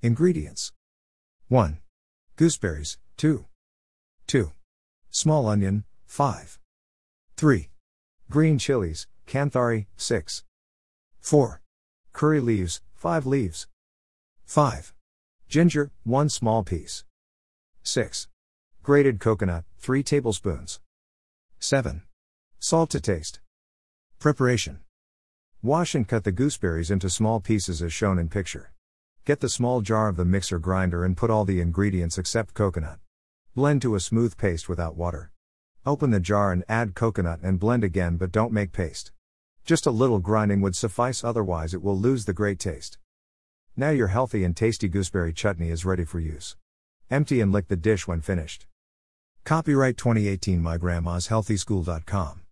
Ingredients 1. Gooseberries, 2. 2. Small onion, 5. 3. Green chilies, canthari, 6. 4. Curry leaves, 5 leaves. 5. Ginger, 1 small piece. 6. Grated coconut, 3 tablespoons. 7. Salt to taste. Preparation Wash and cut the gooseberries into small pieces as shown in picture. Get the small jar of the mixer grinder and put all the ingredients except coconut. Blend to a smooth paste without water. Open the jar and add coconut and blend again but don't make paste. Just a little grinding would suffice otherwise it will lose the great taste. Now your healthy and tasty gooseberry chutney is ready for use. Empty and lick the dish when finished. Copyright 2018 MyGrandma's HealthySchool.com